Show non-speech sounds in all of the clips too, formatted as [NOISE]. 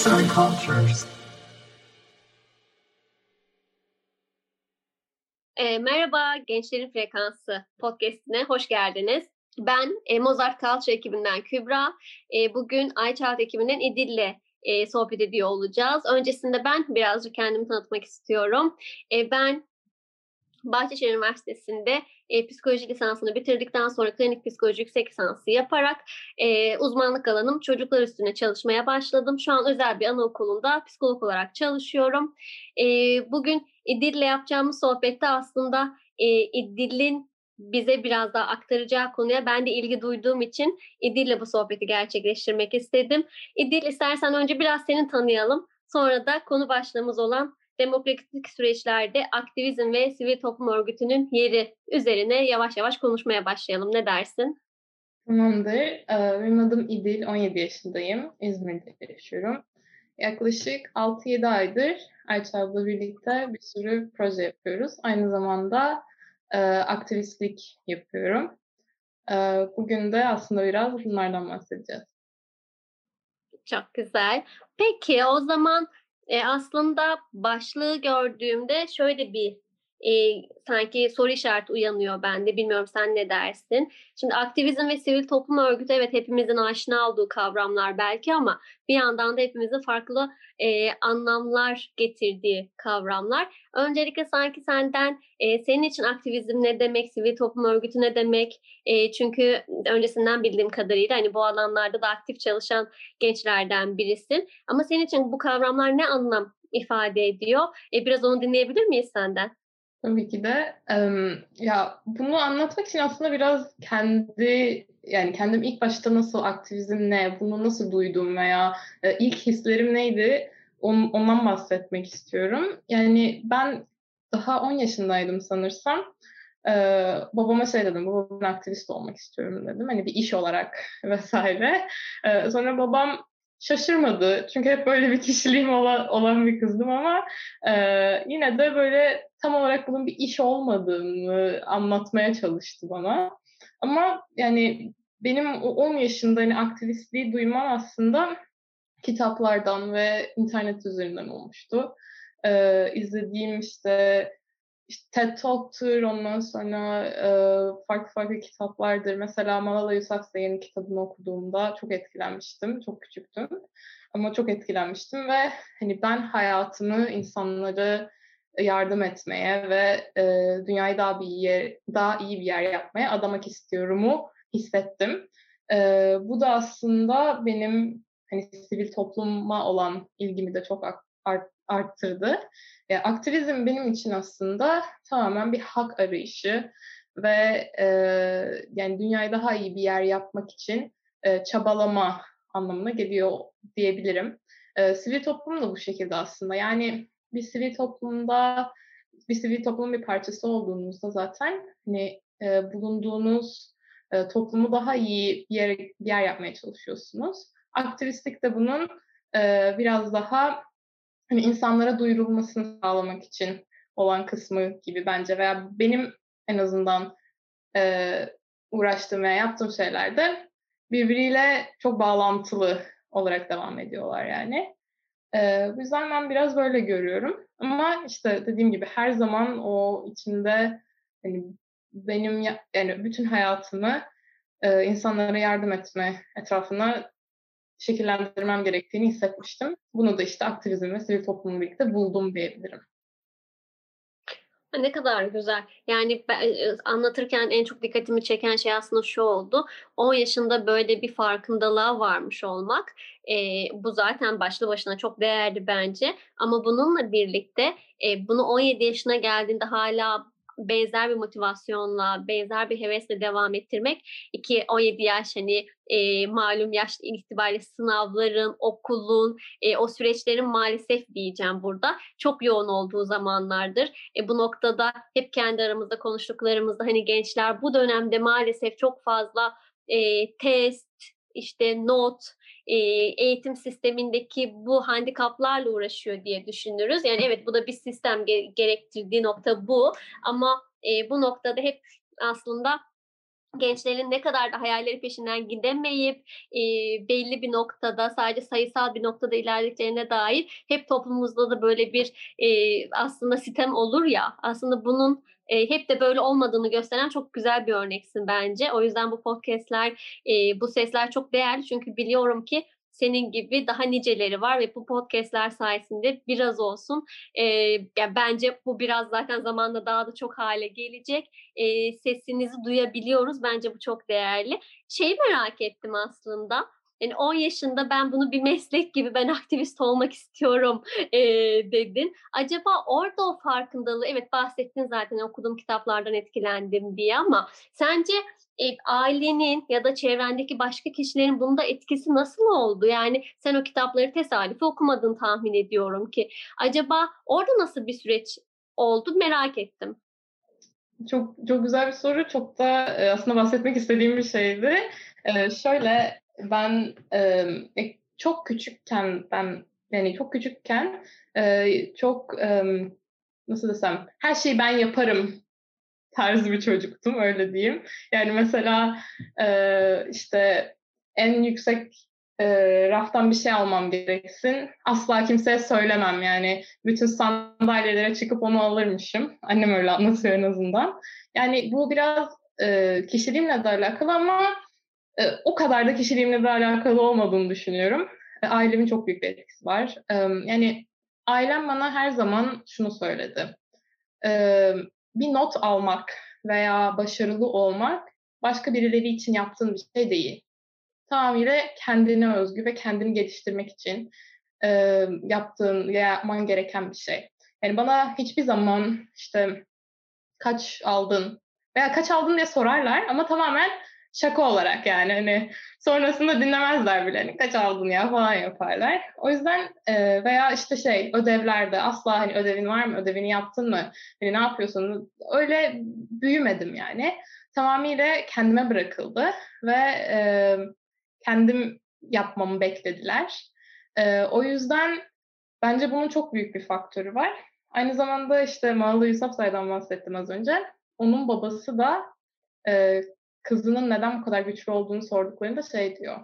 Arts and Cultures. E, merhaba Gençlerin Frekansı podcastine hoş geldiniz. Ben e, Mozart Culture ekibinden Kübra. E, bugün iChild ekibinden İdil'le e, sohbet ediyor olacağız. Öncesinde ben birazcık kendimi tanıtmak istiyorum. E, ben Bahçeşehir Üniversitesi'nde e, psikoloji lisansını bitirdikten sonra klinik psikoloji yüksek lisansı yaparak e, uzmanlık alanım çocuklar üstüne çalışmaya başladım. Şu an özel bir anaokulunda psikolog olarak çalışıyorum. E, bugün İdil'le yapacağımız sohbette aslında e, İdil'in bize biraz daha aktaracağı konuya ben de ilgi duyduğum için İdil'le bu sohbeti gerçekleştirmek istedim. İdil istersen önce biraz seni tanıyalım. Sonra da konu başlığımız olan demokratik süreçlerde aktivizm ve sivil toplum örgütünün yeri üzerine yavaş yavaş konuşmaya başlayalım. Ne dersin? Tamamdır. Ee, benim adım İdil, 17 yaşındayım. İzmir'de yaşıyorum. Yaklaşık 6-7 aydır Ayça'yla birlikte bir sürü proje yapıyoruz. Aynı zamanda e, aktivistlik yapıyorum. E, bugün de aslında biraz bunlardan bahsedeceğiz. Çok güzel. Peki o zaman e, aslında başlığı gördüğümde şöyle bir e, sanki soru işareti uyanıyor bende. Bilmiyorum sen ne dersin? Şimdi aktivizm ve sivil toplum örgütü evet hepimizin aşina olduğu kavramlar belki ama bir yandan da hepimizin farklı e, anlamlar getirdiği kavramlar. Öncelikle sanki senden e, senin için aktivizm ne demek, sivil toplum örgütü ne demek? E, çünkü öncesinden bildiğim kadarıyla hani bu alanlarda da aktif çalışan gençlerden birisin. Ama senin için bu kavramlar ne anlam ifade ediyor? E, biraz onu dinleyebilir miyiz senden? Tabii ki de. ya bunu anlatmak için aslında biraz kendi yani kendim ilk başta nasıl aktivizm ne, bunu nasıl duydum veya e, ilk hislerim neydi ondan bahsetmek istiyorum. Yani ben daha 10 yaşındaydım sanırsam. Ee, babama şey dedim, baba ben aktivist olmak istiyorum dedim. Hani bir iş olarak [LAUGHS] vesaire. Ee, sonra babam şaşırmadı. Çünkü hep böyle bir kişiliğim olan, olan bir kızdım ama e, yine de böyle tam olarak bunun bir iş olmadığını anlatmaya çalıştı bana. Ama yani benim 10 yaşında hani aktivistliği duymam aslında kitaplardan ve internet üzerinden olmuştu. Ee, izlediğim işte işte TED Talk'tur, ondan sonra e, farklı farklı kitaplardır. Mesela Malala Yousafzai'nin kitabını okuduğumda çok etkilenmiştim. Çok küçüktüm ama çok etkilenmiştim ve hani ben hayatımı insanları yardım etmeye ve e, dünyayı daha bir yer, daha iyi bir yer yapmaya adamak istiyorumu hissettim. E, bu da aslında benim hani sivil topluma olan ilgimi de çok art, arttırdı. E, aktivizm benim için aslında tamamen bir hak arayışı ve e, yani dünyayı daha iyi bir yer yapmak için e, çabalama anlamına geliyor diyebilirim. E, sivil toplum da bu şekilde aslında. Yani bir sivil toplumda bir sivil toplumun bir parçası olduğunuzda zaten hani e, bulunduğunuz e, toplumu daha iyi bir yer, bir yer yapmaya çalışıyorsunuz. Aktivistlik de bunun e, biraz daha hani insanlara duyurulmasını sağlamak için olan kısmı gibi bence veya benim en azından e, uğraştığım veya yaptığım şeylerde birbiriyle çok bağlantılı olarak devam ediyorlar yani. E, bu yüzden ben biraz böyle görüyorum. Ama işte dediğim gibi her zaman o içinde hani benim yani bütün hayatımı e, insanlara yardım etme etrafına şekillendirmem gerektiğini hissetmiştim. Bunu da işte aktivizm ve sivil toplumla birlikte buldum diyebilirim. Ne kadar güzel. Yani ben, e, anlatırken en çok dikkatimi çeken şey aslında şu oldu. 10 yaşında böyle bir farkındalığa varmış olmak. E, bu zaten başlı başına çok değerli bence. Ama bununla birlikte e, bunu 17 yaşına geldiğinde hala benzer bir motivasyonla, benzer bir hevesle devam ettirmek. iki 17 yaş hani e, malum yaş itibariyle sınavların, okulun, e, o süreçlerin maalesef diyeceğim burada çok yoğun olduğu zamanlardır. E, bu noktada hep kendi aramızda konuştuklarımızda hani gençler bu dönemde maalesef çok fazla e, test, işte not, eğitim sistemindeki bu handikaplarla uğraşıyor diye düşünürüz. Yani evet bu da bir sistem gerektirdiği nokta bu ama bu noktada hep aslında gençlerin ne kadar da hayalleri peşinden gidemeyip e, belli bir noktada sadece sayısal bir noktada ilerlediklerine dair hep toplumumuzda da böyle bir e, aslında sitem olur ya aslında bunun e, hep de böyle olmadığını gösteren çok güzel bir örneksin bence. O yüzden bu podcastler, e, bu sesler çok değerli çünkü biliyorum ki senin gibi daha niceleri var ve bu podcastler sayesinde biraz olsun e, yani bence bu biraz zaten zamanla daha da çok hale gelecek. E, sesinizi duyabiliyoruz. Bence bu çok değerli. Şeyi merak ettim aslında. Yani 10 yaşında ben bunu bir meslek gibi ben aktivist olmak istiyorum e, dedin. Acaba orada o farkındalığı evet bahsettin zaten okuduğum kitaplardan etkilendim diye ama sence e, ailenin ya da çevrendeki başka kişilerin bunda etkisi nasıl oldu? Yani sen o kitapları tesadüfi okumadın tahmin ediyorum ki. Acaba orada nasıl bir süreç oldu merak ettim. Çok çok güzel bir soru. Çok da aslında bahsetmek istediğim bir şeydi. Ee, şöyle ben e, çok küçükken ben yani çok küçükken e, çok e, nasıl desem her şeyi ben yaparım tarzı bir çocuktum öyle diyeyim. Yani mesela e, işte en yüksek e, raftan bir şey almam gereksin. Asla kimseye söylemem yani. Bütün sandalyelere çıkıp onu alırmışım. Annem öyle anlatıyor en azından. Yani bu biraz e, kişiliğimle de alakalı ama e, o kadar da kişiliğimle de alakalı olmadığını düşünüyorum. E, ailemin çok büyük bir etkisi var. E, yani ailem bana her zaman şunu söyledi. Bir not almak veya başarılı olmak başka birileri için yaptığın bir şey değil. Tamamıyla kendine özgü ve kendini geliştirmek için e, yaptığın, yapman gereken bir şey. Yani bana hiçbir zaman işte kaç aldın veya kaç aldın diye sorarlar ama tamamen şaka olarak yani hani sonrasında dinlemezler bile hani kaç aldın ya falan yaparlar. O yüzden e, veya işte şey ödevlerde asla hani ödevin var mı ödevini yaptın mı hani ne yapıyorsun öyle büyümedim yani. Tamamıyla kendime bırakıldı ve e, kendim yapmamı beklediler. E, o yüzden bence bunun çok büyük bir faktörü var. Aynı zamanda işte Malalı Yusuf bahsettim az önce. Onun babası da e, kızının neden bu kadar güçlü olduğunu sorduklarında şey diyor.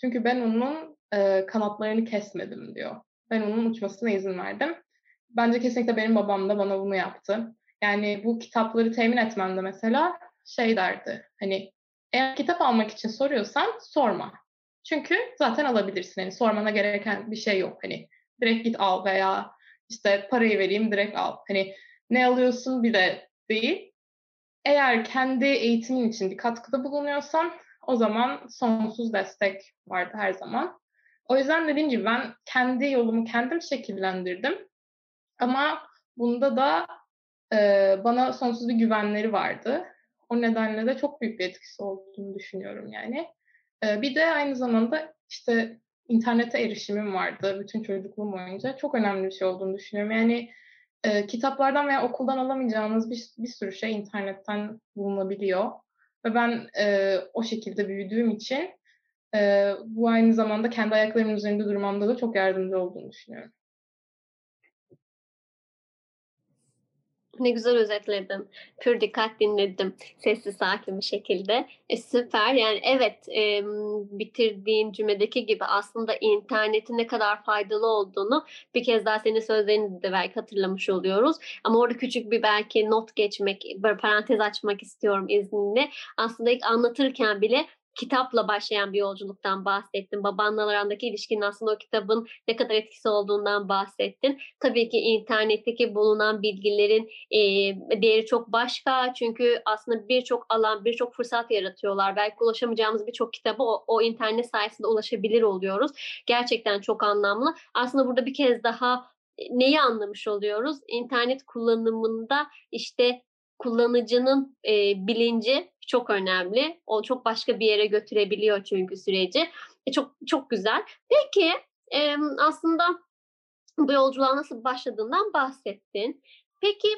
Çünkü ben onun e, kanatlarını kesmedim diyor. Ben onun uçmasına izin verdim. Bence kesinlikle benim babam da bana bunu yaptı. Yani bu kitapları temin etmemde mesela şey derdi. Hani eğer kitap almak için soruyorsan sorma. Çünkü zaten alabilirsin. Hani sormana gereken bir şey yok. Hani direkt git al veya işte parayı vereyim direkt al. Hani ne alıyorsun bir de değil. Eğer kendi eğitimin için bir katkıda bulunuyorsan o zaman sonsuz destek vardı her zaman. O yüzden dediğim gibi ben kendi yolumu kendim şekillendirdim. Ama bunda da e, bana sonsuz bir güvenleri vardı. O nedenle de çok büyük bir etkisi olduğunu düşünüyorum yani. E, bir de aynı zamanda işte internete erişimim vardı bütün çocukluğum boyunca. Çok önemli bir şey olduğunu düşünüyorum. Yani e, kitaplardan veya okuldan alamayacağınız bir, bir sürü şey internetten bulunabiliyor. Ve ben e, o şekilde büyüdüğüm için e, bu aynı zamanda kendi ayaklarımın üzerinde durmamda da çok yardımcı olduğunu düşünüyorum. Ne güzel özetledin. Pür dikkat dinledim. Sessiz sakin bir şekilde. E, süper. Yani evet e, bitirdiğin cümledeki gibi aslında internetin ne kadar faydalı olduğunu bir kez daha senin sözlerini de belki hatırlamış oluyoruz. Ama orada küçük bir belki not geçmek, böyle parantez açmak istiyorum izninle. Aslında ilk anlatırken bile kitapla başlayan bir yolculuktan bahsettin. Babanla arandaki ilişkinin aslında o kitabın ne kadar etkisi olduğundan bahsettin. Tabii ki internetteki bulunan bilgilerin e, değeri çok başka. Çünkü aslında birçok alan, birçok fırsat yaratıyorlar. Belki ulaşamayacağımız birçok kitabı o, o internet sayesinde ulaşabilir oluyoruz. Gerçekten çok anlamlı. Aslında burada bir kez daha neyi anlamış oluyoruz? İnternet kullanımında işte kullanıcının e, bilinci çok önemli. O çok başka bir yere götürebiliyor çünkü süreci. E, çok çok güzel. Peki e, aslında bu yolculuğa nasıl başladığından bahsettin. Peki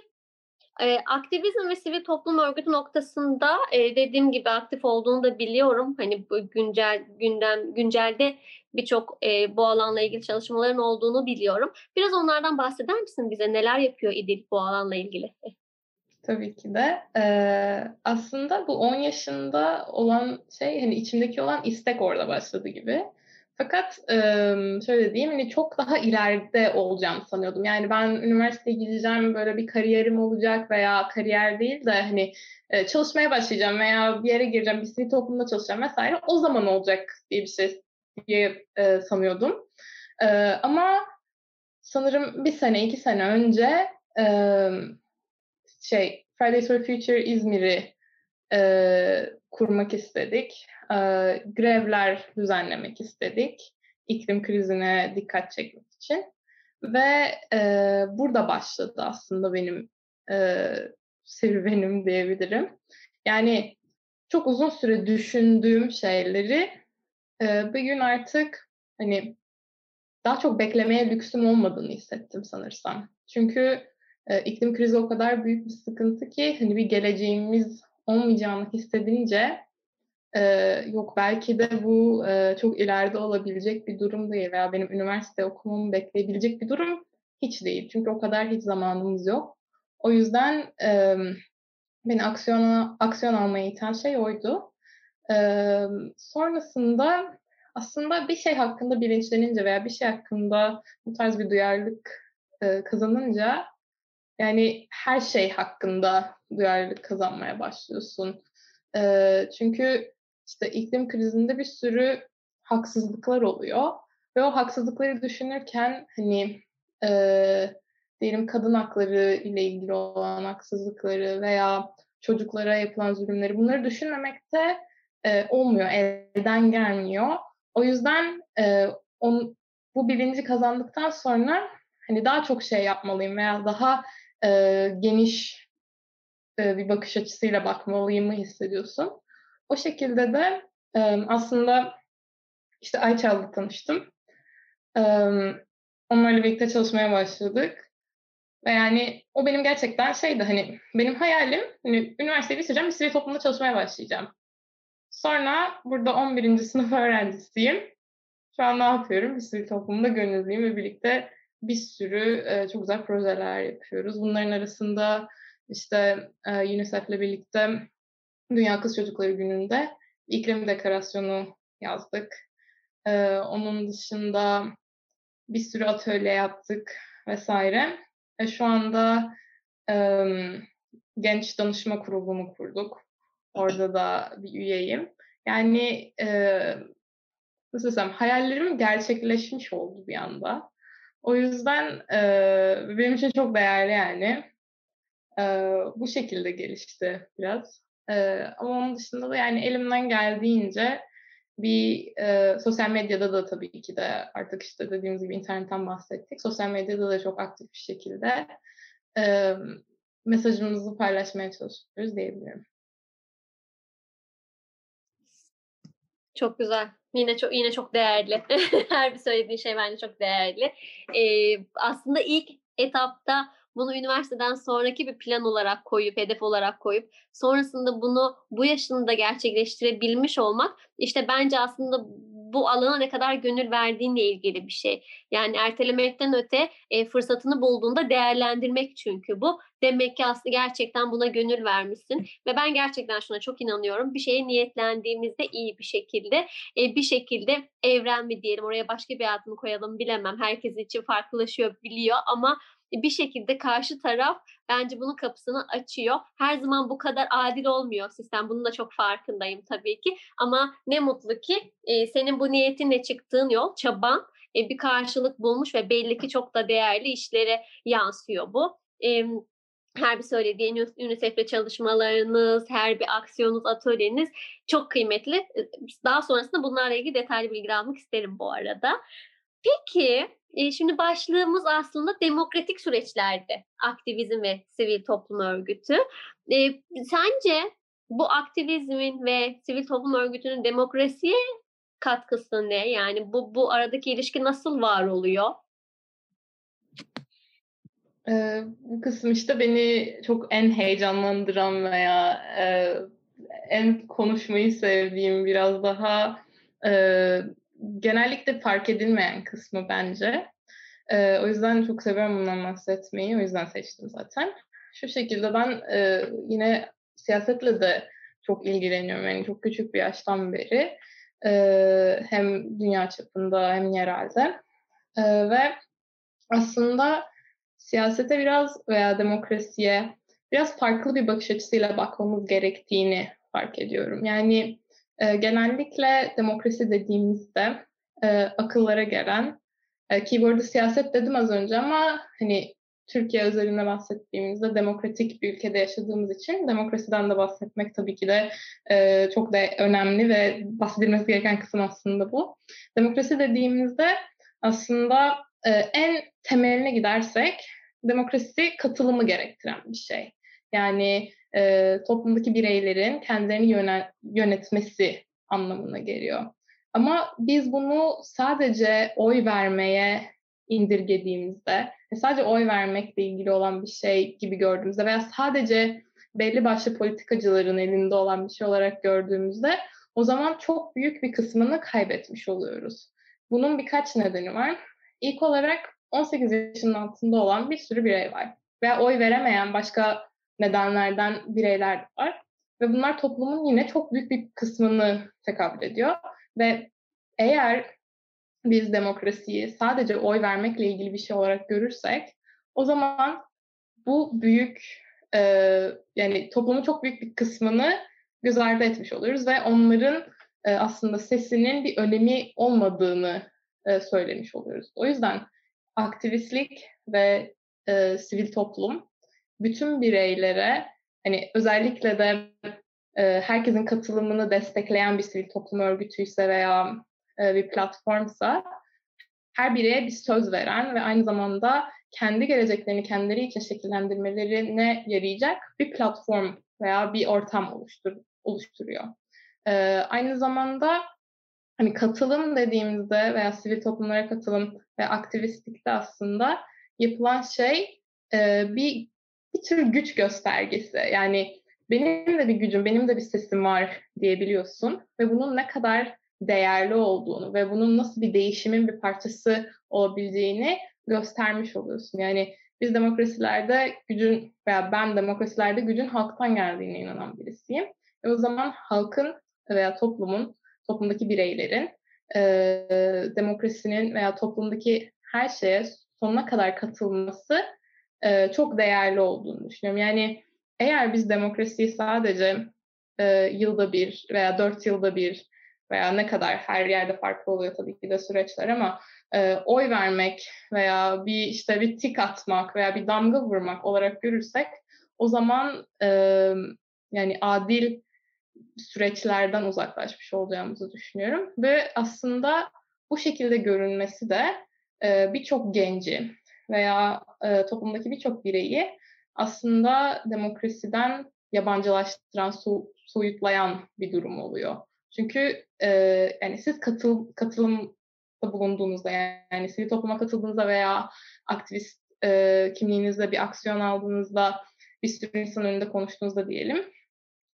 e, aktivizm ve sivil toplum örgütü noktasında e, dediğim gibi aktif olduğunu da biliyorum. Hani bu güncel gündem güncelde birçok e, bu alanla ilgili çalışmaların olduğunu biliyorum. Biraz onlardan bahseder misin bize? Neler yapıyor İdil bu alanla ilgili? Tabii ki de. Ee, aslında bu 10 yaşında olan şey hani içimdeki olan istek orada başladı gibi. Fakat şöyle diyeyim hani çok daha ileride olacağım sanıyordum. Yani ben üniversiteye gideceğim böyle bir kariyerim olacak veya kariyer değil de hani çalışmaya başlayacağım veya bir yere gireceğim, bir sivil toplumda çalışacağım vesaire. O zaman olacak diye bir şey diye sanıyordum. Ama sanırım bir sene, iki sene önce şey Fridays for Future İzmir'i e, kurmak istedik. E, grevler düzenlemek istedik. İklim krizine dikkat çekmek için. Ve e, burada başladı aslında benim e, serüvenim diyebilirim. Yani çok uzun süre düşündüğüm şeyleri e, bir gün artık hani daha çok beklemeye lüksüm olmadığını hissettim sanırsam. Çünkü e, iklim krizi o kadar büyük bir sıkıntı ki hani bir geleceğimiz olmayacağını hissedince e, yok belki de bu e, çok ileride olabilecek bir durum değil veya benim üniversite okumamı bekleyebilecek bir durum hiç değil. Çünkü o kadar hiç zamanımız yok. O yüzden e, beni aksiyona aksiyon almaya iten şey oydu. E, sonrasında aslında bir şey hakkında bilinçlenince veya bir şey hakkında bu tarz bir duyarlılık e, kazanınca yani her şey hakkında duyarlılık kazanmaya başlıyorsun. E, çünkü işte iklim krizinde bir sürü haksızlıklar oluyor ve o haksızlıkları düşünürken hani e, diyelim kadın hakları ile ilgili olan haksızlıkları veya çocuklara yapılan zulümleri bunları düşünmemekte e, olmuyor, elden gelmiyor. O yüzden e, on, bu bilinci kazandıktan sonra hani daha çok şey yapmalıyım veya daha e, geniş e, bir bakış açısıyla bakmalıyım mı hissediyorsun. O şekilde de e, aslında işte Ayça'yla tanıştım. E, onlarla birlikte çalışmaya başladık. Ve yani o benim gerçekten şeydi hani benim hayalim hani üniversiteyi bitireceğim bir sivil toplumda çalışmaya başlayacağım. Sonra burada 11. sınıf öğrencisiyim. Şu an ne yapıyorum? Bir sivil toplumda gönüllüyüm ve birlikte bir sürü e, çok güzel projeler yapıyoruz. Bunların arasında işte e, UNICEF'le birlikte Dünya Kız Çocukları Günü'nde iklim deklarasyonu yazdık. E, onun dışında bir sürü atölye yaptık vesaire. Ve şu anda e, genç danışma kurulumu kurduk. Orada da bir üyeyim. Yani e, nasıl desem hayallerim gerçekleşmiş oldu bir anda. O yüzden e, benim için çok değerli yani. E, bu şekilde gelişti biraz. E, ama onun dışında da yani elimden geldiğince bir e, sosyal medyada da tabii ki de artık işte dediğimiz gibi internetten bahsettik. Sosyal medyada da çok aktif bir şekilde e, mesajımızı paylaşmaya çalışıyoruz diyebilirim. Çok güzel. Yine çok yine çok değerli. [LAUGHS] Her bir söylediğin şey bence çok değerli. Ee, aslında ilk etapta bunu üniversiteden sonraki bir plan olarak koyup, hedef olarak koyup sonrasında bunu bu yaşında gerçekleştirebilmiş olmak işte bence aslında bu alana ne kadar gönül verdiğinle ilgili bir şey. Yani ertelemekten öte e, fırsatını bulduğunda değerlendirmek çünkü bu. Demek ki aslında gerçekten buna gönül vermişsin. Ve ben gerçekten şuna çok inanıyorum. Bir şeye niyetlendiğimizde iyi bir şekilde, e, bir şekilde evren mi diyelim, oraya başka bir adını koyalım bilemem. Herkes için farklılaşıyor, biliyor ama bir şekilde karşı taraf bence bunun kapısını açıyor. Her zaman bu kadar adil olmuyor sistem. Bunun da çok farkındayım tabii ki. Ama ne mutlu ki e, senin bu niyetinle çıktığın yol, çaban e, bir karşılık bulmuş ve belli ki çok da değerli işlere yansıyor bu. E, her bir söylediğiniz UNICEF'le çalışmalarınız, her bir aksiyonunuz, atölyeniz çok kıymetli. Daha sonrasında bunlarla ilgili detaylı bilgi almak isterim bu arada. Peki e, şimdi başlığımız aslında demokratik süreçlerde aktivizm ve sivil toplum örgütü. E, sence bu aktivizmin ve sivil toplum örgütünün demokrasiye katkısı ne? Yani bu bu aradaki ilişki nasıl var oluyor? Ee, bu kısım işte beni çok en heyecanlandıran veya e, en konuşmayı sevdiğim biraz daha e, genellikle fark edilmeyen kısmı bence. E, o yüzden çok seviyorum bundan bahsetmeyi. O yüzden seçtim zaten. şu şekilde ben e, yine siyasetle de çok ilgileniyorum. Yani çok küçük bir yaştan beri. E, hem dünya çapında hem yerelde. E, ve aslında siyasete biraz veya demokrasiye biraz farklı bir bakış açısıyla bakmamız gerektiğini fark ediyorum. Yani e, genellikle demokrasi dediğimizde e, akıllara gelen e, keyword'ı siyaset dedim az önce ama hani Türkiye özelinde bahsettiğimizde demokratik bir ülkede yaşadığımız için demokrasiden de bahsetmek tabii ki de e, çok da önemli ve bahsedilmesi gereken kısım aslında bu. Demokrasi dediğimizde aslında e, en temeline gidersek demokrasi katılımı gerektiren bir şey. Yani e, toplumdaki bireylerin kendilerini yönet, yönetmesi anlamına geliyor. Ama biz bunu sadece oy vermeye indirgediğimizde, sadece oy vermekle ilgili olan bir şey gibi gördüğümüzde veya sadece belli başlı politikacıların elinde olan bir şey olarak gördüğümüzde o zaman çok büyük bir kısmını kaybetmiş oluyoruz. Bunun birkaç nedeni var. İlk olarak 18 yaşının altında olan bir sürü birey var. Veya oy veremeyen başka nedenlerden bireyler var. Ve bunlar toplumun yine çok büyük bir kısmını tekabül ediyor. Ve eğer biz demokrasiyi sadece oy vermekle ilgili bir şey olarak görürsek o zaman bu büyük e, yani toplumun çok büyük bir kısmını göz ardı etmiş oluyoruz ve onların e, aslında sesinin bir önemi olmadığını e, söylemiş oluyoruz. O yüzden aktivistlik ve e, sivil toplum bütün bireylere hani özellikle de e, herkesin katılımını destekleyen bir sivil toplum örgütüyse veya e, bir platformsa her bireye bir söz veren ve aynı zamanda kendi geleceklerini kendileri için şekillendirmelerine yarayacak bir platform veya bir ortam oluştur, oluşturuyor. Ee, aynı zamanda hani katılım dediğimizde veya sivil toplumlara katılım ve aktivistlikte aslında yapılan şey e, bir bir tür güç göstergesi. Yani benim de bir gücüm, benim de bir sesim var diyebiliyorsun ve bunun ne kadar değerli olduğunu ve bunun nasıl bir değişimin bir parçası olabileceğini göstermiş oluyorsun. Yani biz demokrasilerde gücün veya ben demokrasilerde gücün halktan geldiğine inanan birisiyim. Ve o zaman halkın veya toplumun, toplumdaki bireylerin e, demokrasinin veya toplumdaki her şeye sonuna kadar katılması e, çok değerli olduğunu düşünüyorum. Yani eğer biz demokrasiyi sadece e, yılda bir veya dört yılda bir veya ne kadar her yerde farklı oluyor tabii ki de süreçler ama e, oy vermek veya bir işte bir tik atmak veya bir damga vurmak olarak görürsek o zaman e, yani adil süreçlerden uzaklaşmış olacağımızı düşünüyorum ve aslında bu şekilde görünmesi de e, birçok genci veya e, toplumdaki birçok bireyi aslında demokrasiden yabancılaştıran, so soyutlayan bir durum oluyor. Çünkü e, yani siz katıl katılımda bulunduğunuzda yani sivil topluma katıldığınızda veya aktivist e, kimliğinizde bir aksiyon aldığınızda bir sürü insan önünde konuştuğunuzda diyelim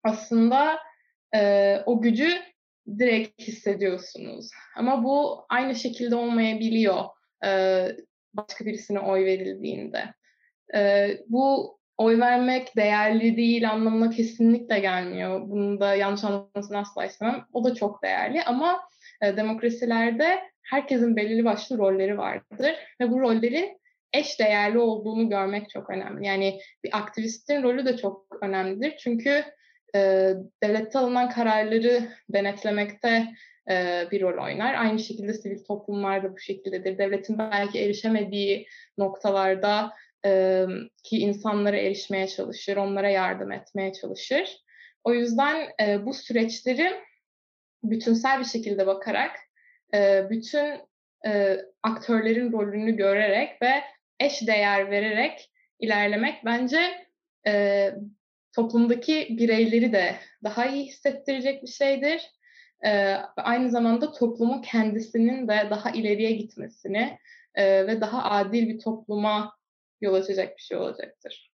aslında e, o gücü direkt hissediyorsunuz. Ama bu aynı şekilde olmayabiliyor e, başka birisine oy verildiğinde. E, bu oy vermek değerli değil anlamına kesinlikle gelmiyor. Bunu da yanlış anlamasını asla istemem. O da çok değerli ama e, demokrasilerde herkesin belirli başlı rolleri vardır ve bu rollerin eş değerli olduğunu görmek çok önemli. Yani bir aktivistin rolü de çok önemlidir. Çünkü e, devlette alınan kararları denetlemekte e, bir rol oynar. Aynı şekilde sivil toplumlar da bu şekildedir. Devletin belki erişemediği noktalarda e, ki insanlara erişmeye çalışır, onlara yardım etmeye çalışır. O yüzden e, bu süreçleri bütünsel bir şekilde bakarak, e, bütün e, aktörlerin rolünü görerek ve eş değer vererek ilerlemek bence e, toplumdaki bireyleri de daha iyi hissettirecek bir şeydir. E, aynı zamanda toplumun kendisinin de daha ileriye gitmesini e, ve daha adil bir topluma yol açacak bir şey olacaktır.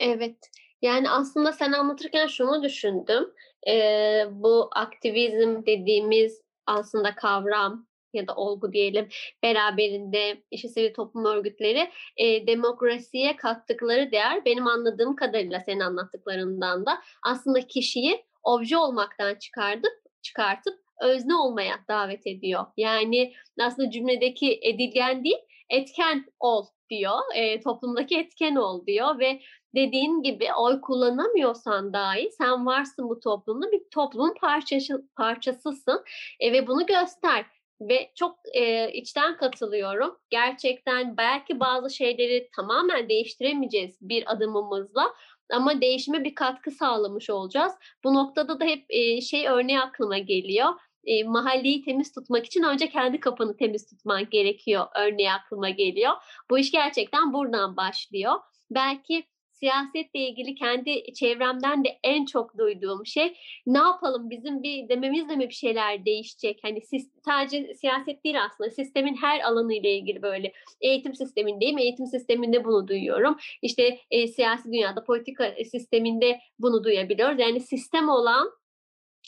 Evet. Yani aslında sen anlatırken şunu düşündüm. Ee, bu aktivizm dediğimiz aslında kavram ya da olgu diyelim beraberinde işte sivil toplum örgütleri e, demokrasiye kattıkları değer benim anladığım kadarıyla senin anlattıklarından da aslında kişiyi obje olmaktan çıkartıp çıkartıp özne olmaya davet ediyor. Yani aslında cümledeki edilgen değil etken ol diyor. E, toplumdaki etken ol diyor ve dediğin gibi oy kullanamıyorsan dahi sen varsın bu toplumda bir toplumun parçası, parçasısın e, ve bunu göster. Ve çok e, içten katılıyorum. Gerçekten belki bazı şeyleri tamamen değiştiremeyeceğiz bir adımımızla ama değişime bir katkı sağlamış olacağız. Bu noktada da hep e, şey örneği aklıma geliyor. E, mahalleyi temiz tutmak için önce kendi kapını temiz tutman gerekiyor örneği aklıma geliyor. Bu iş gerçekten buradan başlıyor. Belki siyasetle ilgili kendi çevremden de en çok duyduğum şey ne yapalım bizim bir dememizle mi bir şeyler değişecek? Hani siz, sadece siyaset değil aslında sistemin her alanı ile ilgili böyle eğitim sistemindeyim eğitim sisteminde bunu duyuyorum. İşte e, siyasi dünyada politika sisteminde bunu duyabiliyoruz. Yani sistem olan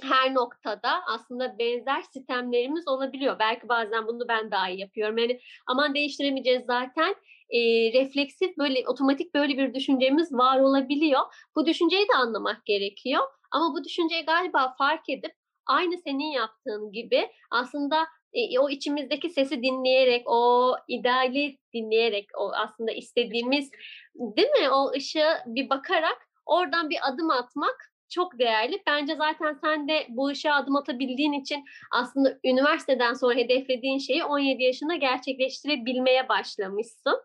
her noktada aslında benzer sistemlerimiz olabiliyor. Belki bazen bunu ben daha iyi yapıyorum. Yani aman değiştiremeyeceğiz zaten e, refleksif böyle otomatik böyle bir düşüncemiz var olabiliyor. Bu düşünceyi de anlamak gerekiyor. Ama bu düşünceyi galiba fark edip aynı senin yaptığın gibi aslında e, o içimizdeki sesi dinleyerek, o ideali dinleyerek, o aslında istediğimiz değil mi? O ışığı bir bakarak oradan bir adım atmak çok değerli. Bence zaten sen de bu işe adım atabildiğin için aslında üniversiteden sonra hedeflediğin şeyi 17 yaşında gerçekleştirebilmeye başlamışsın.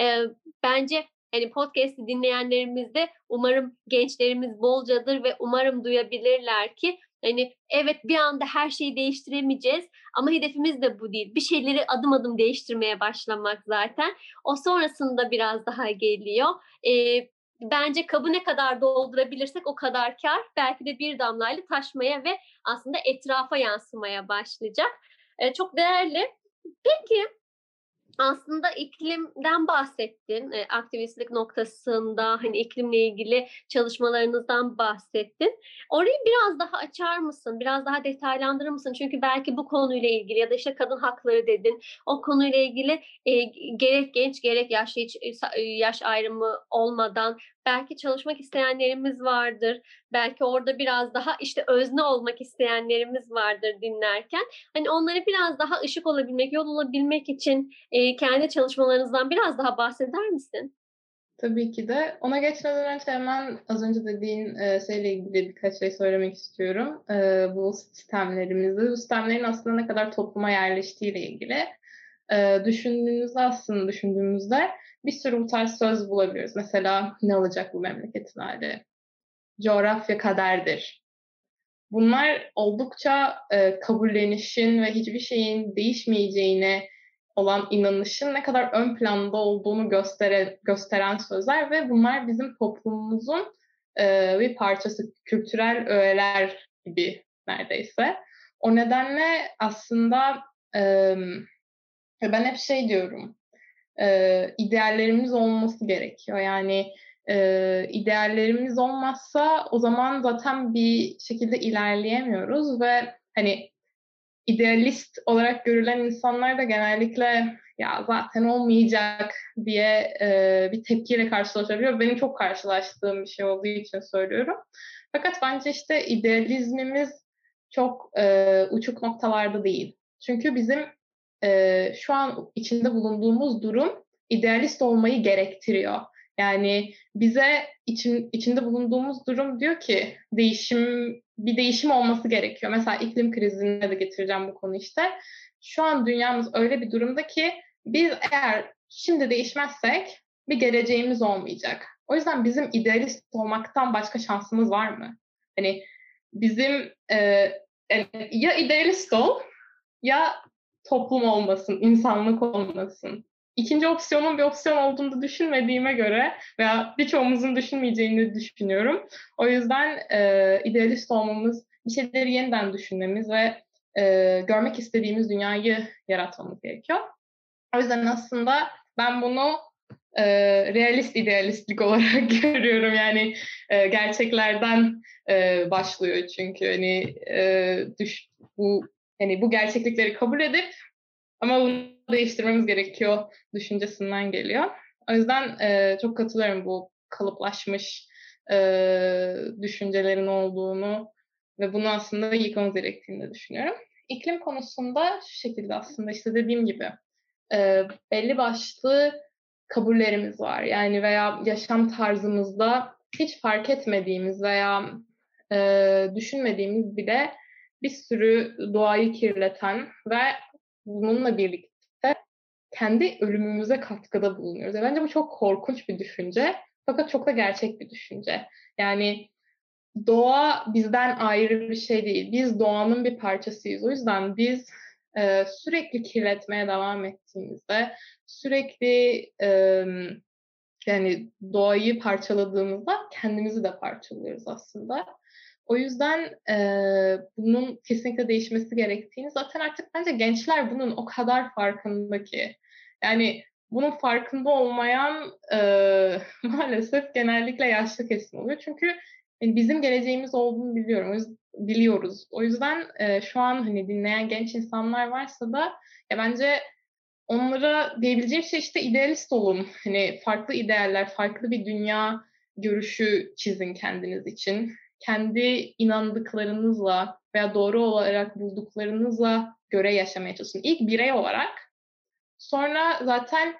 Ee, bence hani podcast'i dinleyenlerimiz de umarım gençlerimiz bolcadır ve umarım duyabilirler ki hani evet bir anda her şeyi değiştiremeyeceğiz ama hedefimiz de bu değil. Bir şeyleri adım adım değiştirmeye başlamak zaten. O sonrasında biraz daha geliyor. Ee, bence kabı ne kadar doldurabilirsek o kadar kar. Belki de bir damlayla taşmaya ve aslında etrafa yansımaya başlayacak. Ee, çok değerli. Peki aslında iklimden bahsettin. E, aktivistlik noktasında hani iklimle ilgili çalışmalarınızdan bahsettin. Orayı biraz daha açar mısın? Biraz daha detaylandırır mısın? Çünkü belki bu konuyla ilgili ya da işte kadın hakları dedin. O konuyla ilgili e, gerek genç gerek yaşlı hiç e, yaş ayrımı olmadan belki çalışmak isteyenlerimiz vardır. Belki orada biraz daha işte özne olmak isteyenlerimiz vardır dinlerken. Hani onlara biraz daha ışık olabilmek, yol olabilmek için e, kendi çalışmalarınızdan biraz daha bahseder misin? Tabii ki de. Ona geçmeden önce hemen az önce dediğin e, şeyle ilgili birkaç şey söylemek istiyorum. E, bu sistemlerimizi, bu sistemlerin aslında ne kadar topluma yerleştiğiyle ilgili e, düşündüğünüzde aslında düşündüğümüzde bir sürü bu tarz söz bulabiliyoruz. Mesela ne olacak bu memleketin hali? Coğrafya kaderdir. Bunlar oldukça e, kabullenişin ve hiçbir şeyin değişmeyeceğine olan inanışın ne kadar ön planda olduğunu göstere, gösteren sözler ve bunlar bizim toplumumuzun e, bir parçası, kültürel öğeler gibi neredeyse. O nedenle aslında e, ben hep şey diyorum, e, ideallerimiz olması gerekiyor. Yani e, ideallerimiz olmazsa o zaman zaten bir şekilde ilerleyemiyoruz ve hani idealist olarak görülen insanlar da genellikle ya zaten olmayacak diye e, bir tepkiyle karşılaşabiliyor. Benim çok karşılaştığım bir şey olduğu için söylüyorum. Fakat bence işte idealizmimiz çok e, uçuk noktalarda değil. Çünkü bizim e, şu an içinde bulunduğumuz durum idealist olmayı gerektiriyor. Yani bize için, içinde bulunduğumuz durum diyor ki değişim bir değişim olması gerekiyor. Mesela iklim krizine de getireceğim bu konu işte. Şu an dünyamız öyle bir durumda ki biz eğer şimdi değişmezsek bir geleceğimiz olmayacak. O yüzden bizim idealist olmaktan başka şansımız var mı? Hani bizim e, ya idealist ol ya toplum olmasın, insanlık olmasın. İkinci opsiyonun bir opsiyon olduğunu düşünmediğime göre veya birçoğumuzun düşünmeyeceğini düşünüyorum. O yüzden e, idealist olmamız, bir şeyleri yeniden düşünmemiz ve e, görmek istediğimiz dünyayı yaratmamız gerekiyor. O yüzden aslında ben bunu e, realist idealistlik [LAUGHS] olarak görüyorum. Yani e, gerçeklerden e, başlıyor çünkü hani e, düş, bu hani bu gerçeklikleri kabul edip Ama bunu değiştirmemiz gerekiyor düşüncesinden geliyor. O yüzden e, çok katılıyorum bu kalıplaşmış e, düşüncelerin olduğunu ve bunu aslında yıkmamız gerektiğini düşünüyorum. İklim konusunda şu şekilde aslında işte dediğim gibi e, belli başlı kabullerimiz var. Yani veya yaşam tarzımızda hiç fark etmediğimiz veya e, düşünmediğimiz bile bir sürü doğayı kirleten ve bununla birlikte kendi ölümümüze katkıda bulunuyoruz. E, bence bu çok korkunç bir düşünce fakat çok da gerçek bir düşünce. Yani doğa bizden ayrı bir şey değil. Biz doğanın bir parçasıyız. O yüzden biz e, sürekli kirletmeye devam ettiğimizde, sürekli e, yani doğayı parçaladığımızda kendimizi de parçalıyoruz aslında. O yüzden e, bunun kesinlikle değişmesi gerektiğini zaten artık bence gençler bunun o kadar farkında ki. Yani bunun farkında olmayan e, [LAUGHS] maalesef genellikle yaşlı kesim oluyor. Çünkü yani bizim geleceğimiz olduğunu biliyorum. Biliyoruz. O yüzden e, şu an hani dinleyen genç insanlar varsa da ya bence onlara diyebileceğim şey işte idealist olun. Hani farklı idealler, farklı bir dünya görüşü çizin kendiniz için. Kendi inandıklarınızla veya doğru olarak bulduklarınızla göre yaşamaya çalışın. İlk birey olarak. Sonra zaten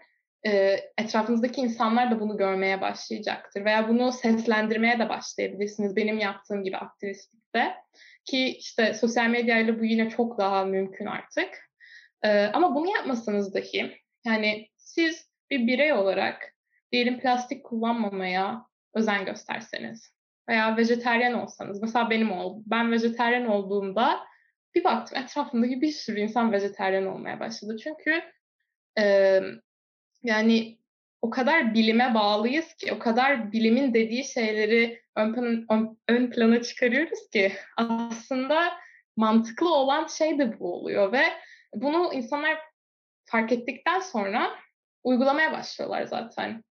e, etrafınızdaki insanlar da bunu görmeye başlayacaktır. Veya bunu seslendirmeye de başlayabilirsiniz. Benim yaptığım gibi aktivistlikte. Ki işte sosyal medyayla bu yine çok daha mümkün artık. E, ama bunu yapmasanız dahi yani siz bir birey olarak diyelim plastik kullanmamaya özen gösterseniz veya vejeteryan olsanız mesela benim ol ben vejeteryan olduğumda bir baktım etrafımdaki bir sürü insan vejeteryan olmaya başladı. Çünkü e, yani o kadar bilime bağlıyız ki, o kadar bilimin dediği şeyleri ön, plan, ön, ön plana çıkarıyoruz ki aslında mantıklı olan şey de bu oluyor ve bunu insanlar fark ettikten sonra uygulamaya başlıyorlar zaten.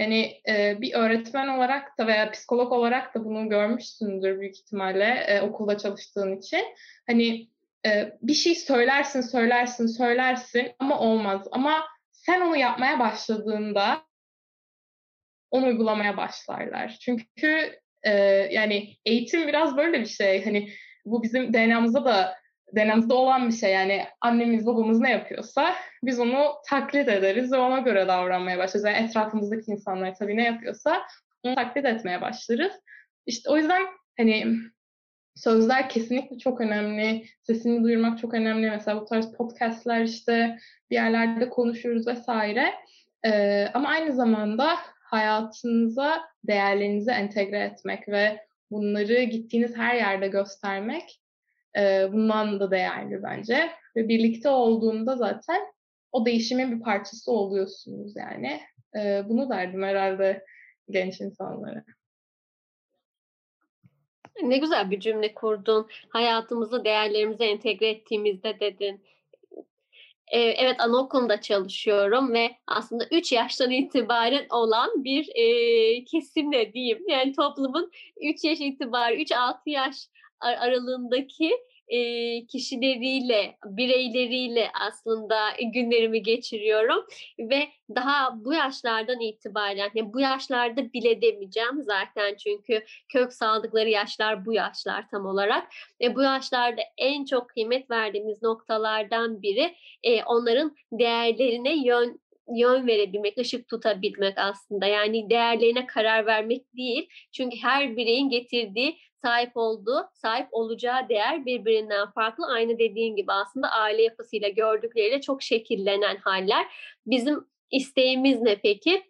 Yani e, bir öğretmen olarak da veya psikolog olarak da bunu görmüşsündür büyük ihtimalle e, okulda çalıştığın için. Hani e, bir şey söylersin, söylersin, söylersin ama olmaz. Ama sen onu yapmaya başladığında onu uygulamaya başlarlar. Çünkü e, yani eğitim biraz böyle bir şey. Hani bu bizim DNA'mızda da DNA'mızda olan bir şey. Yani annemiz babamız ne yapıyorsa biz onu taklit ederiz ve ona göre davranmaya başlarız. Yani etrafımızdaki insanlar tabii ne yapıyorsa onu taklit etmeye başlarız. İşte o yüzden hani sözler kesinlikle çok önemli. Sesini duyurmak çok önemli. Mesela bu tarz podcastler işte bir yerlerde konuşuyoruz vesaire. Ee, ama aynı zamanda hayatınıza değerlerinizi entegre etmek ve bunları gittiğiniz her yerde göstermek e, bundan da değerli bence. Ve birlikte olduğunda zaten o değişimin bir parçası oluyorsunuz yani. E, bunu derdim herhalde genç insanlara. Ne güzel bir cümle kurdun. Hayatımızı değerlerimize entegre ettiğimizde dedin. Ee, evet anaokulunda çalışıyorum ve aslında 3 yaştan itibaren olan bir e, kesimle diyeyim. Yani toplumun 3 yaş itibariyle 3-6 yaş aralığındaki e, kişileriyle, bireyleriyle aslında günlerimi geçiriyorum ve daha bu yaşlardan itibaren, yani bu yaşlarda bile demeyeceğim zaten çünkü kök saldıkları yaşlar bu yaşlar tam olarak ve bu yaşlarda en çok kıymet verdiğimiz noktalardan biri e, onların değerlerine yön yön verebilmek, ışık tutabilmek aslında. Yani değerlerine karar vermek değil. Çünkü her bireyin getirdiği sahip olduğu, sahip olacağı değer birbirinden farklı. Aynı dediğin gibi aslında aile yapısıyla gördükleriyle çok şekillenen haller. Bizim isteğimiz ne peki?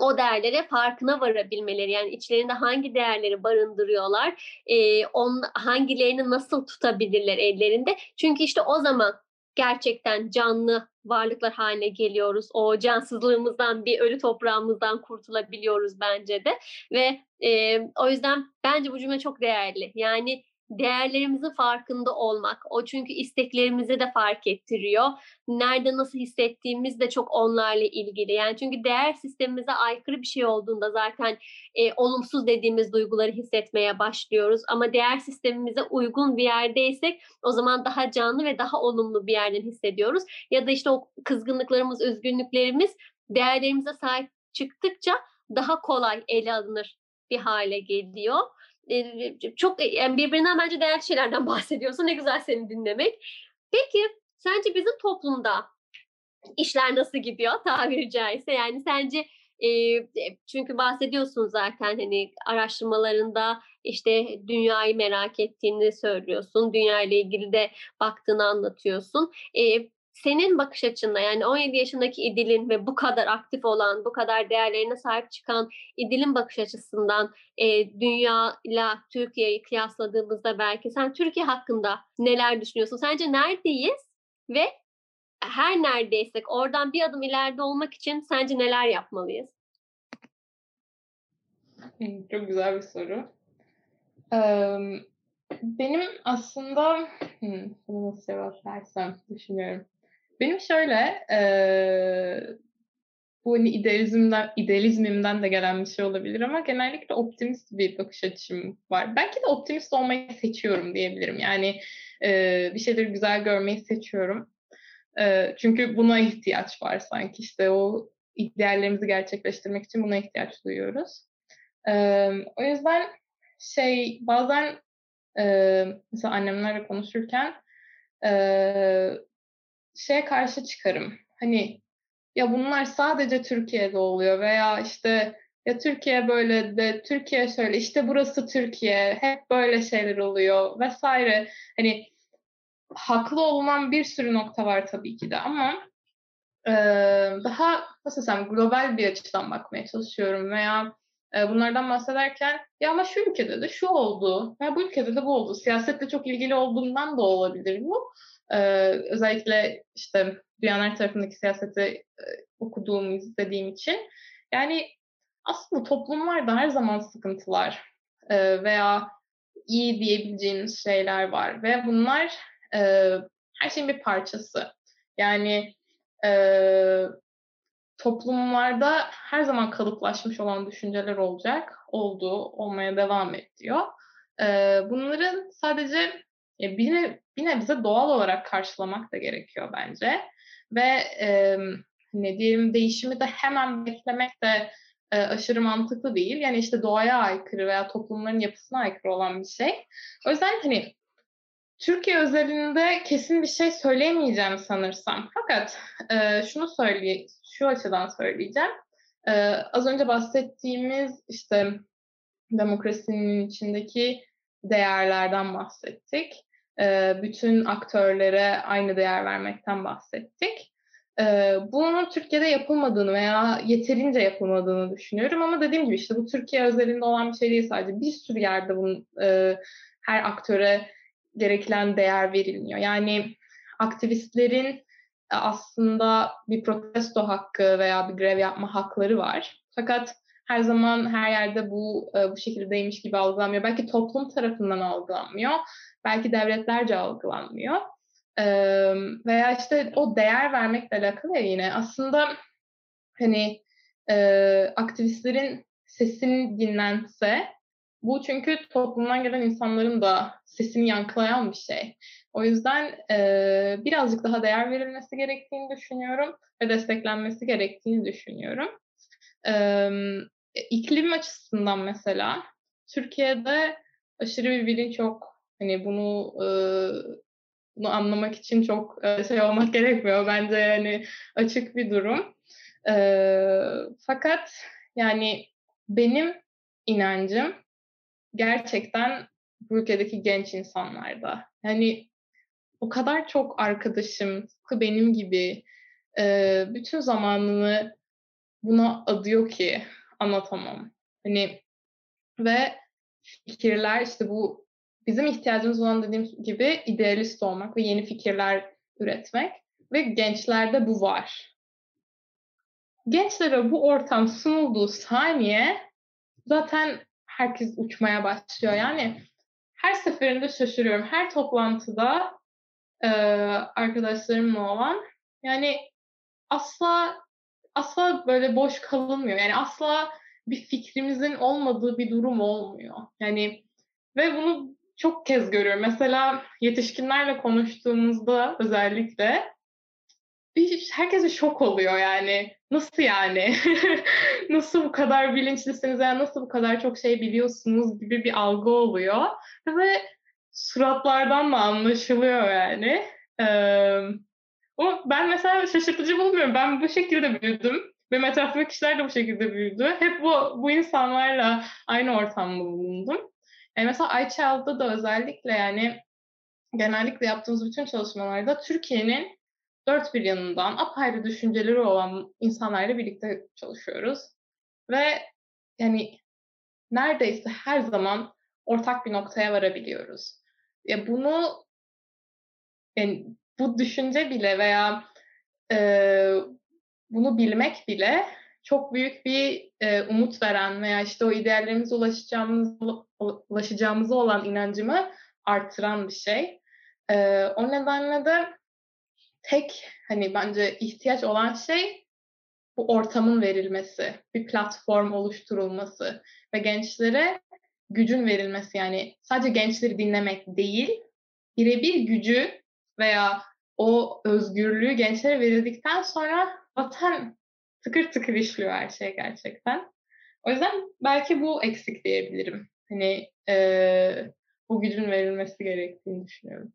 o değerlere farkına varabilmeleri yani içlerinde hangi değerleri barındırıyorlar, e, on, hangilerini nasıl tutabilirler ellerinde. Çünkü işte o zaman gerçekten canlı varlıklar haline geliyoruz. O cansızlığımızdan, bir ölü toprağımızdan kurtulabiliyoruz bence de. Ve e, o yüzden bence bu cümle çok değerli. Yani değerlerimizin farkında olmak. O çünkü isteklerimizi de fark ettiriyor. Nerede nasıl hissettiğimiz de çok onlarla ilgili. Yani çünkü değer sistemimize aykırı bir şey olduğunda zaten e, olumsuz dediğimiz duyguları hissetmeye başlıyoruz. Ama değer sistemimize uygun bir yerdeysek o zaman daha canlı ve daha olumlu bir yerden hissediyoruz. Ya da işte o kızgınlıklarımız, üzgünlüklerimiz değerlerimize sahip çıktıkça daha kolay ele alınır bir hale geliyor. Çok yani birbirinden bence değerli şeylerden [LAUGHS] bahsediyorsun. Ne güzel seni dinlemek. Peki sence bizim toplumda işler nasıl gidiyor tabiri caizse? Yani sence çünkü bahsediyorsun zaten hani araştırmalarında işte dünyayı merak ettiğini söylüyorsun. Dünya ile ilgili de baktığını anlatıyorsun. Senin bakış açınla yani 17 yaşındaki İdil'in ve bu kadar aktif olan, bu kadar değerlerine sahip çıkan İdil'in bakış açısından e, dünya ile Türkiye'yi kıyasladığımızda belki sen Türkiye hakkında neler düşünüyorsun? Sence neredeyiz ve her neredeysek oradan bir adım ileride olmak için sence neler yapmalıyız? Çok güzel bir soru. Benim aslında hmm, nasıl cevap versem düşünüyorum. Benim şöyle, e, bu hani idealizmden, idealizmimden de gelen bir şey olabilir ama genellikle optimist bir bakış açım var. Belki de optimist olmayı seçiyorum diyebilirim. Yani e, bir şeyleri güzel görmeyi seçiyorum. E, çünkü buna ihtiyaç var sanki işte o ideallerimizi gerçekleştirmek için buna ihtiyaç duyuyoruz. E, o yüzden şey bazen e, mesela annemlerle konuşurken e, şeye karşı çıkarım. Hani ya bunlar sadece Türkiye'de oluyor veya işte ya Türkiye böyle de Türkiye şöyle işte burası Türkiye hep böyle şeyler oluyor vesaire. Hani haklı olunan bir sürü nokta var tabii ki de ama e, daha nasıl desem global bir açıdan bakmaya çalışıyorum veya e, bunlardan bahsederken ya ama şu ülkede de şu oldu veya bu ülkede de bu oldu. Siyasetle çok ilgili olduğundan da olabilir bu. Ee, özellikle işte dünyanın her tarafındaki siyaseti e, okuduğum, izlediğim için. Yani aslında toplumlarda her zaman sıkıntılar e, veya iyi diyebileceğiniz şeyler var ve bunlar e, her şeyin bir parçası. Yani e, toplumlarda her zaman kalıplaşmış olan düşünceler olacak, oldu, olmaya devam ediyor. E, bunların sadece e, bir, bir nebze doğal olarak karşılamak da gerekiyor bence. Ve e, ne diyelim değişimi de hemen beklemek de e, aşırı mantıklı değil. Yani işte doğaya aykırı veya toplumların yapısına aykırı olan bir şey. O yüzden hani Türkiye özelinde kesin bir şey söyleyemeyeceğim sanırsam. Fakat e, şunu söyleye, şu açıdan söyleyeceğim. E, az önce bahsettiğimiz işte demokrasinin içindeki değerlerden bahsettik bütün aktörlere aynı değer vermekten bahsettik. Bunun Türkiye'de yapılmadığını veya yeterince yapılmadığını düşünüyorum ama dediğim gibi işte bu Türkiye özelinde olan bir şey değil sadece. Bir sürü yerde bunun her aktöre gereken değer verilmiyor. Yani aktivistlerin aslında bir protesto hakkı veya bir grev yapma hakları var. Fakat her zaman her yerde bu bu şekildeymiş gibi algılanmıyor. Belki toplum tarafından algılanmıyor belki devletlerce algılanmıyor. Ee, veya işte o değer vermekle alakalı ya yine aslında hani e, aktivistlerin sesini dinlense bu çünkü toplumdan gelen insanların da sesini yankılayan bir şey. O yüzden e, birazcık daha değer verilmesi gerektiğini düşünüyorum ve desteklenmesi gerektiğini düşünüyorum. E, iklim açısından mesela Türkiye'de aşırı bir bilinç yok Hani bunu e, bunu anlamak için çok e, şey olmak [LAUGHS] gerekmiyor. Bence yani açık bir durum. E, fakat yani benim inancım gerçekten bu ülkedeki genç insanlarda. Yani o kadar çok arkadaşım, tıpkı benim gibi e, bütün zamanını buna adıyor ki anlatamam. Hani ve fikirler işte bu bizim ihtiyacımız olan dediğim gibi idealist olmak ve yeni fikirler üretmek ve gençlerde bu var. Gençlere bu ortam sunulduğu saniye zaten herkes uçmaya başlıyor. Yani her seferinde şaşırıyorum. Her toplantıda e, arkadaşlarımla olan yani asla asla böyle boş kalınmıyor. Yani asla bir fikrimizin olmadığı bir durum olmuyor. Yani ve bunu çok kez görüyorum. Mesela yetişkinlerle konuştuğumuzda özellikle bir, herkes bir şok oluyor yani. Nasıl yani? [LAUGHS] nasıl bu kadar bilinçlisiniz? Yani nasıl bu kadar çok şey biliyorsunuz gibi bir algı oluyor. Ve suratlardan da anlaşılıyor yani. Ee, o ben mesela şaşırtıcı bulmuyorum. Ben bu şekilde büyüdüm. Benim etrafımdaki kişiler de bu şekilde büyüdü. Hep bu, bu insanlarla aynı ortamda bulundum. Yani mesela iChild'da da özellikle yani genellikle yaptığımız bütün çalışmalarda Türkiye'nin dört bir yanından apayrı düşünceleri olan insanlarla birlikte çalışıyoruz. Ve yani neredeyse her zaman ortak bir noktaya varabiliyoruz. Ya bunu yani bu düşünce bile veya e, bunu bilmek bile çok büyük bir e, umut veren veya işte o ideallerimize ulaşacağımız ulaşacağımıza olan inancımı arttıran bir şey. E, o nedenle de tek hani bence ihtiyaç olan şey bu ortamın verilmesi, bir platform oluşturulması ve gençlere gücün verilmesi yani sadece gençleri dinlemek değil, birebir gücü veya o özgürlüğü gençlere verildikten sonra vatan tıkır tıkır işliyor her şey gerçekten. O yüzden belki bu eksik diyebilirim. Hani e, bu gücün verilmesi gerektiğini düşünüyorum.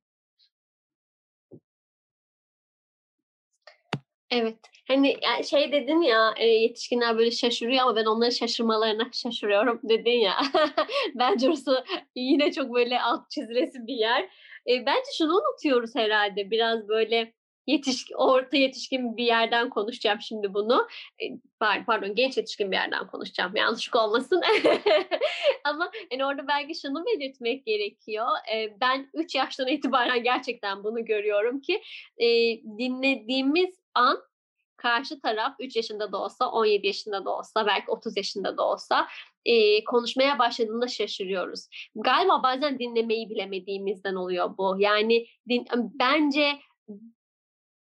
Evet. Hani şey dedin ya yetişkinler böyle şaşırıyor ama ben onların şaşırmalarına şaşırıyorum dedin ya. [LAUGHS] bence orası yine çok böyle alt çizilesi bir yer. E, bence şunu unutuyoruz herhalde biraz böyle yetişkin, orta yetişkin bir yerden konuşacağım şimdi bunu. E, pardon genç yetişkin bir yerden konuşacağım yanlışlık olmasın. [LAUGHS] Ama yani orada belki şunu belirtmek gerekiyor. E, ben 3 yaştan itibaren gerçekten bunu görüyorum ki e, dinlediğimiz an karşı taraf 3 yaşında da olsa, 17 yaşında da olsa, belki 30 yaşında da olsa konuşmaya başladığında şaşırıyoruz. Galiba bazen dinlemeyi bilemediğimizden oluyor bu. Yani din, bence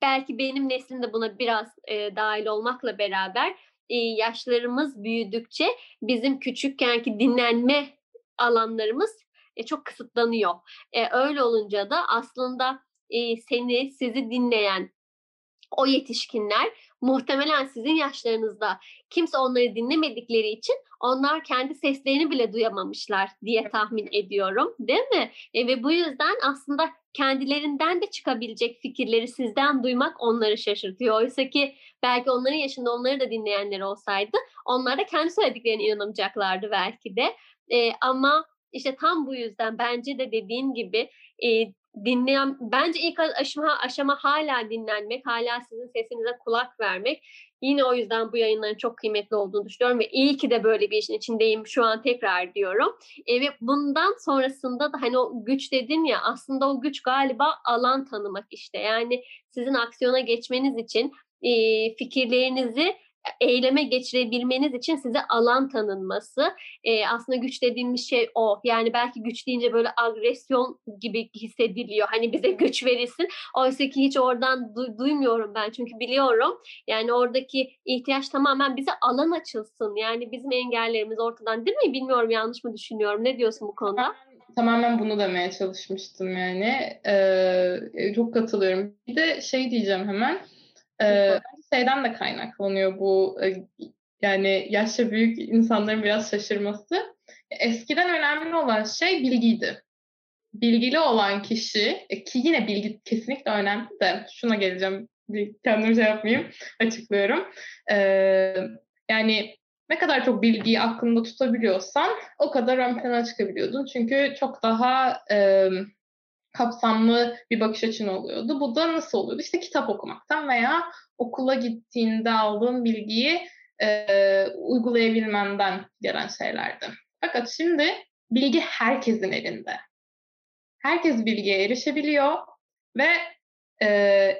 belki benim neslimde buna biraz e, dahil olmakla beraber e, yaşlarımız büyüdükçe bizim küçükkenki dinlenme alanlarımız e, çok kısıtlanıyor. E, öyle olunca da aslında e, seni, sizi dinleyen o yetişkinler muhtemelen sizin yaşlarınızda kimse onları dinlemedikleri için onlar kendi seslerini bile duyamamışlar diye tahmin ediyorum değil mi? E, ve bu yüzden aslında kendilerinden de çıkabilecek fikirleri sizden duymak onları şaşırtıyor. Oysa ki belki onların yaşında onları da dinleyenler olsaydı onlar da kendi söylediklerine inanamayacaklardı belki de. E, ama işte tam bu yüzden bence de dediğin gibi e, dinleyen bence ilk aşama aşama hala dinlenmek, hala sizin sesinize kulak vermek. Yine o yüzden bu yayınların çok kıymetli olduğunu düşünüyorum ve iyi ki de böyle bir işin içindeyim şu an tekrar diyorum. E, ve bundan sonrasında da hani o güç dedin ya aslında o güç galiba alan tanımak işte. Yani sizin aksiyona geçmeniz için e, fikirlerinizi eyleme geçirebilmeniz için size alan tanınması. E, aslında güç dediğimiz şey o. Yani belki güç deyince böyle agresyon gibi hissediliyor. Hani bize [LAUGHS] güç verilsin. Oysa ki hiç oradan du- duymuyorum ben. Çünkü biliyorum yani oradaki ihtiyaç tamamen bize alan açılsın. Yani bizim engellerimiz ortadan değil mi? Bilmiyorum yanlış mı düşünüyorum. Ne diyorsun bu konuda? Tamamen bunu demeye çalışmıştım yani. Ee, çok katılıyorum. Bir de şey diyeceğim hemen. Ee, şeyden de kaynaklanıyor bu yani yaşça büyük insanların biraz şaşırması. Eskiden önemli olan şey bilgiydi. Bilgili olan kişi ki yine bilgi kesinlikle önemli de şuna geleceğim kendim şey yapmayayım açıklıyorum. Ee, yani ne kadar çok bilgiyi aklında tutabiliyorsan o kadar ön plana çıkabiliyordun. Çünkü çok daha e, kapsamlı bir bakış açın oluyordu. Bu da nasıl oluyordu? İşte kitap okumaktan veya okula gittiğinde aldığın bilgiyi e, uygulayabilmenden gelen şeylerdi. Fakat şimdi bilgi herkesin elinde. Herkes bilgiye erişebiliyor ve e,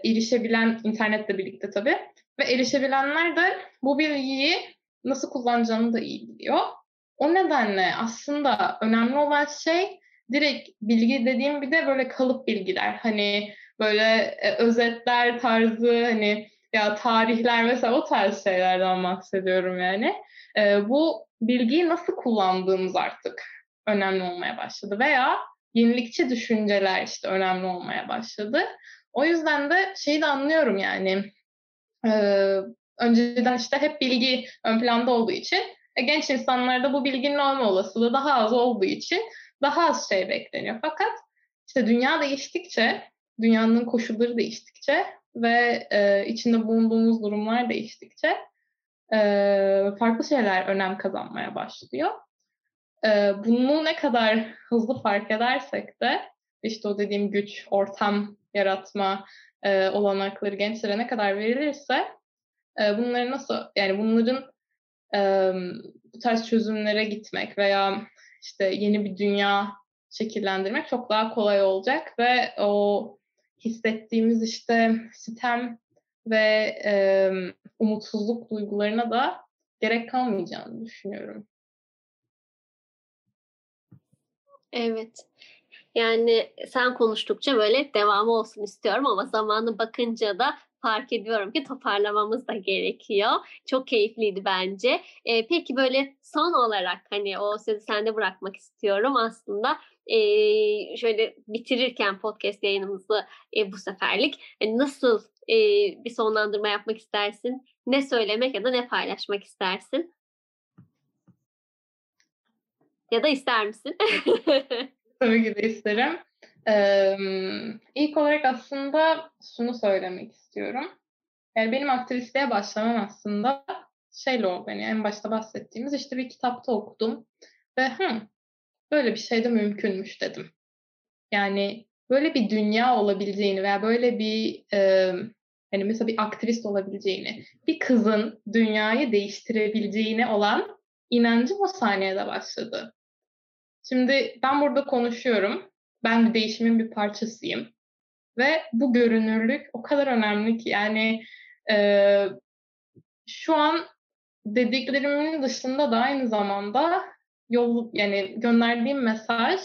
erişebilen internetle birlikte tabii ve erişebilenler de bu bilgiyi nasıl kullanacağını da iyi biliyor. O nedenle aslında önemli olan şey direkt bilgi dediğim bir de böyle kalıp bilgiler. Hani böyle e, özetler tarzı hani ya tarihler mesela o tarz şeylerden bahsediyorum yani. E, bu bilgiyi nasıl kullandığımız artık önemli olmaya başladı veya yenilikçi düşünceler işte önemli olmaya başladı. O yüzden de şeyi de anlıyorum yani e, önceden işte hep bilgi ön planda olduğu için e, genç insanlarda bu bilginin olma olasılığı daha az olduğu için daha az şey bekleniyor. Fakat işte dünya değiştikçe, dünyanın koşulları değiştikçe ve e, içinde bulunduğumuz durumlar değiştikçe e, farklı şeyler önem kazanmaya başlıyor. E, bunu ne kadar hızlı fark edersek de işte o dediğim güç, ortam yaratma e, olanakları gençlere ne kadar verilirse e, bunları nasıl yani bunların e, bu tarz çözümlere gitmek veya işte yeni bir dünya şekillendirmek çok daha kolay olacak ve o hissettiğimiz işte sitem ve e, umutsuzluk duygularına da gerek kalmayacağını düşünüyorum. Evet. Yani sen konuştukça böyle devamı olsun istiyorum ama zamanı bakınca da fark ediyorum ki toparlamamız da gerekiyor. Çok keyifliydi bence. E, peki böyle son olarak hani o sözü sende bırakmak istiyorum aslında. E, şöyle bitirirken podcast yayınımızı e, bu seferlik hani nasıl e, bir sonlandırma yapmak istersin? Ne söylemek ya da ne paylaşmak istersin? Ya da ister misin? [LAUGHS] Tabii ki de isterim. Ee, ilk olarak aslında şunu söylemek istiyorum. Yani benim aktivistliğe başlamam aslında şeyle oldu. Yani en başta bahsettiğimiz işte bir kitapta okudum ve hı, böyle bir şey de mümkünmüş dedim. Yani böyle bir dünya olabileceğini veya böyle bir e, yani mesela bir aktivist olabileceğini, bir kızın dünyayı değiştirebileceğine olan inancım o saniyede başladı. Şimdi ben burada konuşuyorum. Ben bir değişimin bir parçasıyım. Ve bu görünürlük o kadar önemli ki yani e, şu an dediklerimin dışında da aynı zamanda yol yani gönderdiğim mesaj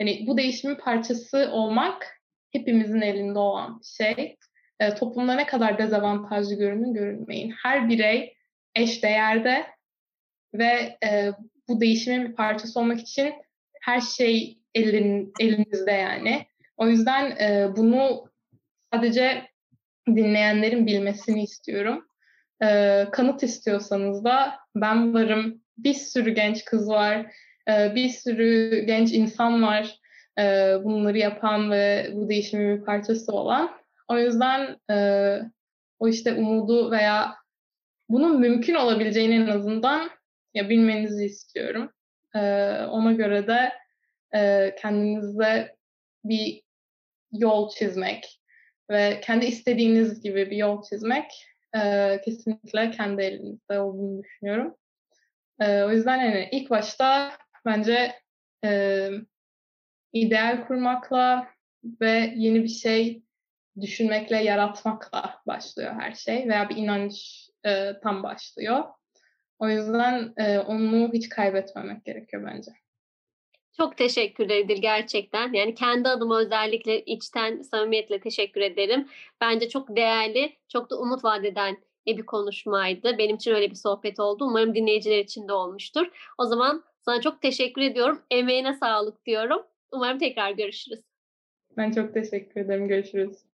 hani bu değişimin parçası olmak hepimizin elinde olan bir şey. E, toplumda ne kadar dezavantajlı görünün görünmeyin. Her birey eş değerde ve e, bu değişimin bir parçası olmak için her şey elin, elinizde yani. O yüzden e, bunu sadece dinleyenlerin bilmesini istiyorum. E, kanıt istiyorsanız da ben varım. Bir sürü genç kız var. E, bir sürü genç insan var. E, bunları yapan ve bu değişimin bir parçası olan. O yüzden e, o işte umudu veya bunun mümkün olabileceğini en azından ya bilmenizi istiyorum. E, ona göre de e, kendinize bir yol çizmek ve kendi istediğiniz gibi bir yol çizmek e, kesinlikle kendi elinizde olduğunu düşünüyorum. E, o yüzden yani ilk başta bence e, ideal kurmakla ve yeni bir şey düşünmekle, yaratmakla başlıyor her şey veya bir inanç e, tam başlıyor. O yüzden e, onu hiç kaybetmemek gerekiyor bence. Çok teşekkür ederim gerçekten. Yani kendi adıma özellikle içten samimiyetle teşekkür ederim. Bence çok değerli, çok da umut vadeden bir konuşmaydı. Benim için öyle bir sohbet oldu. Umarım dinleyiciler için de olmuştur. O zaman sana çok teşekkür ediyorum. Emeğine sağlık diyorum. Umarım tekrar görüşürüz. Ben çok teşekkür ederim. Görüşürüz.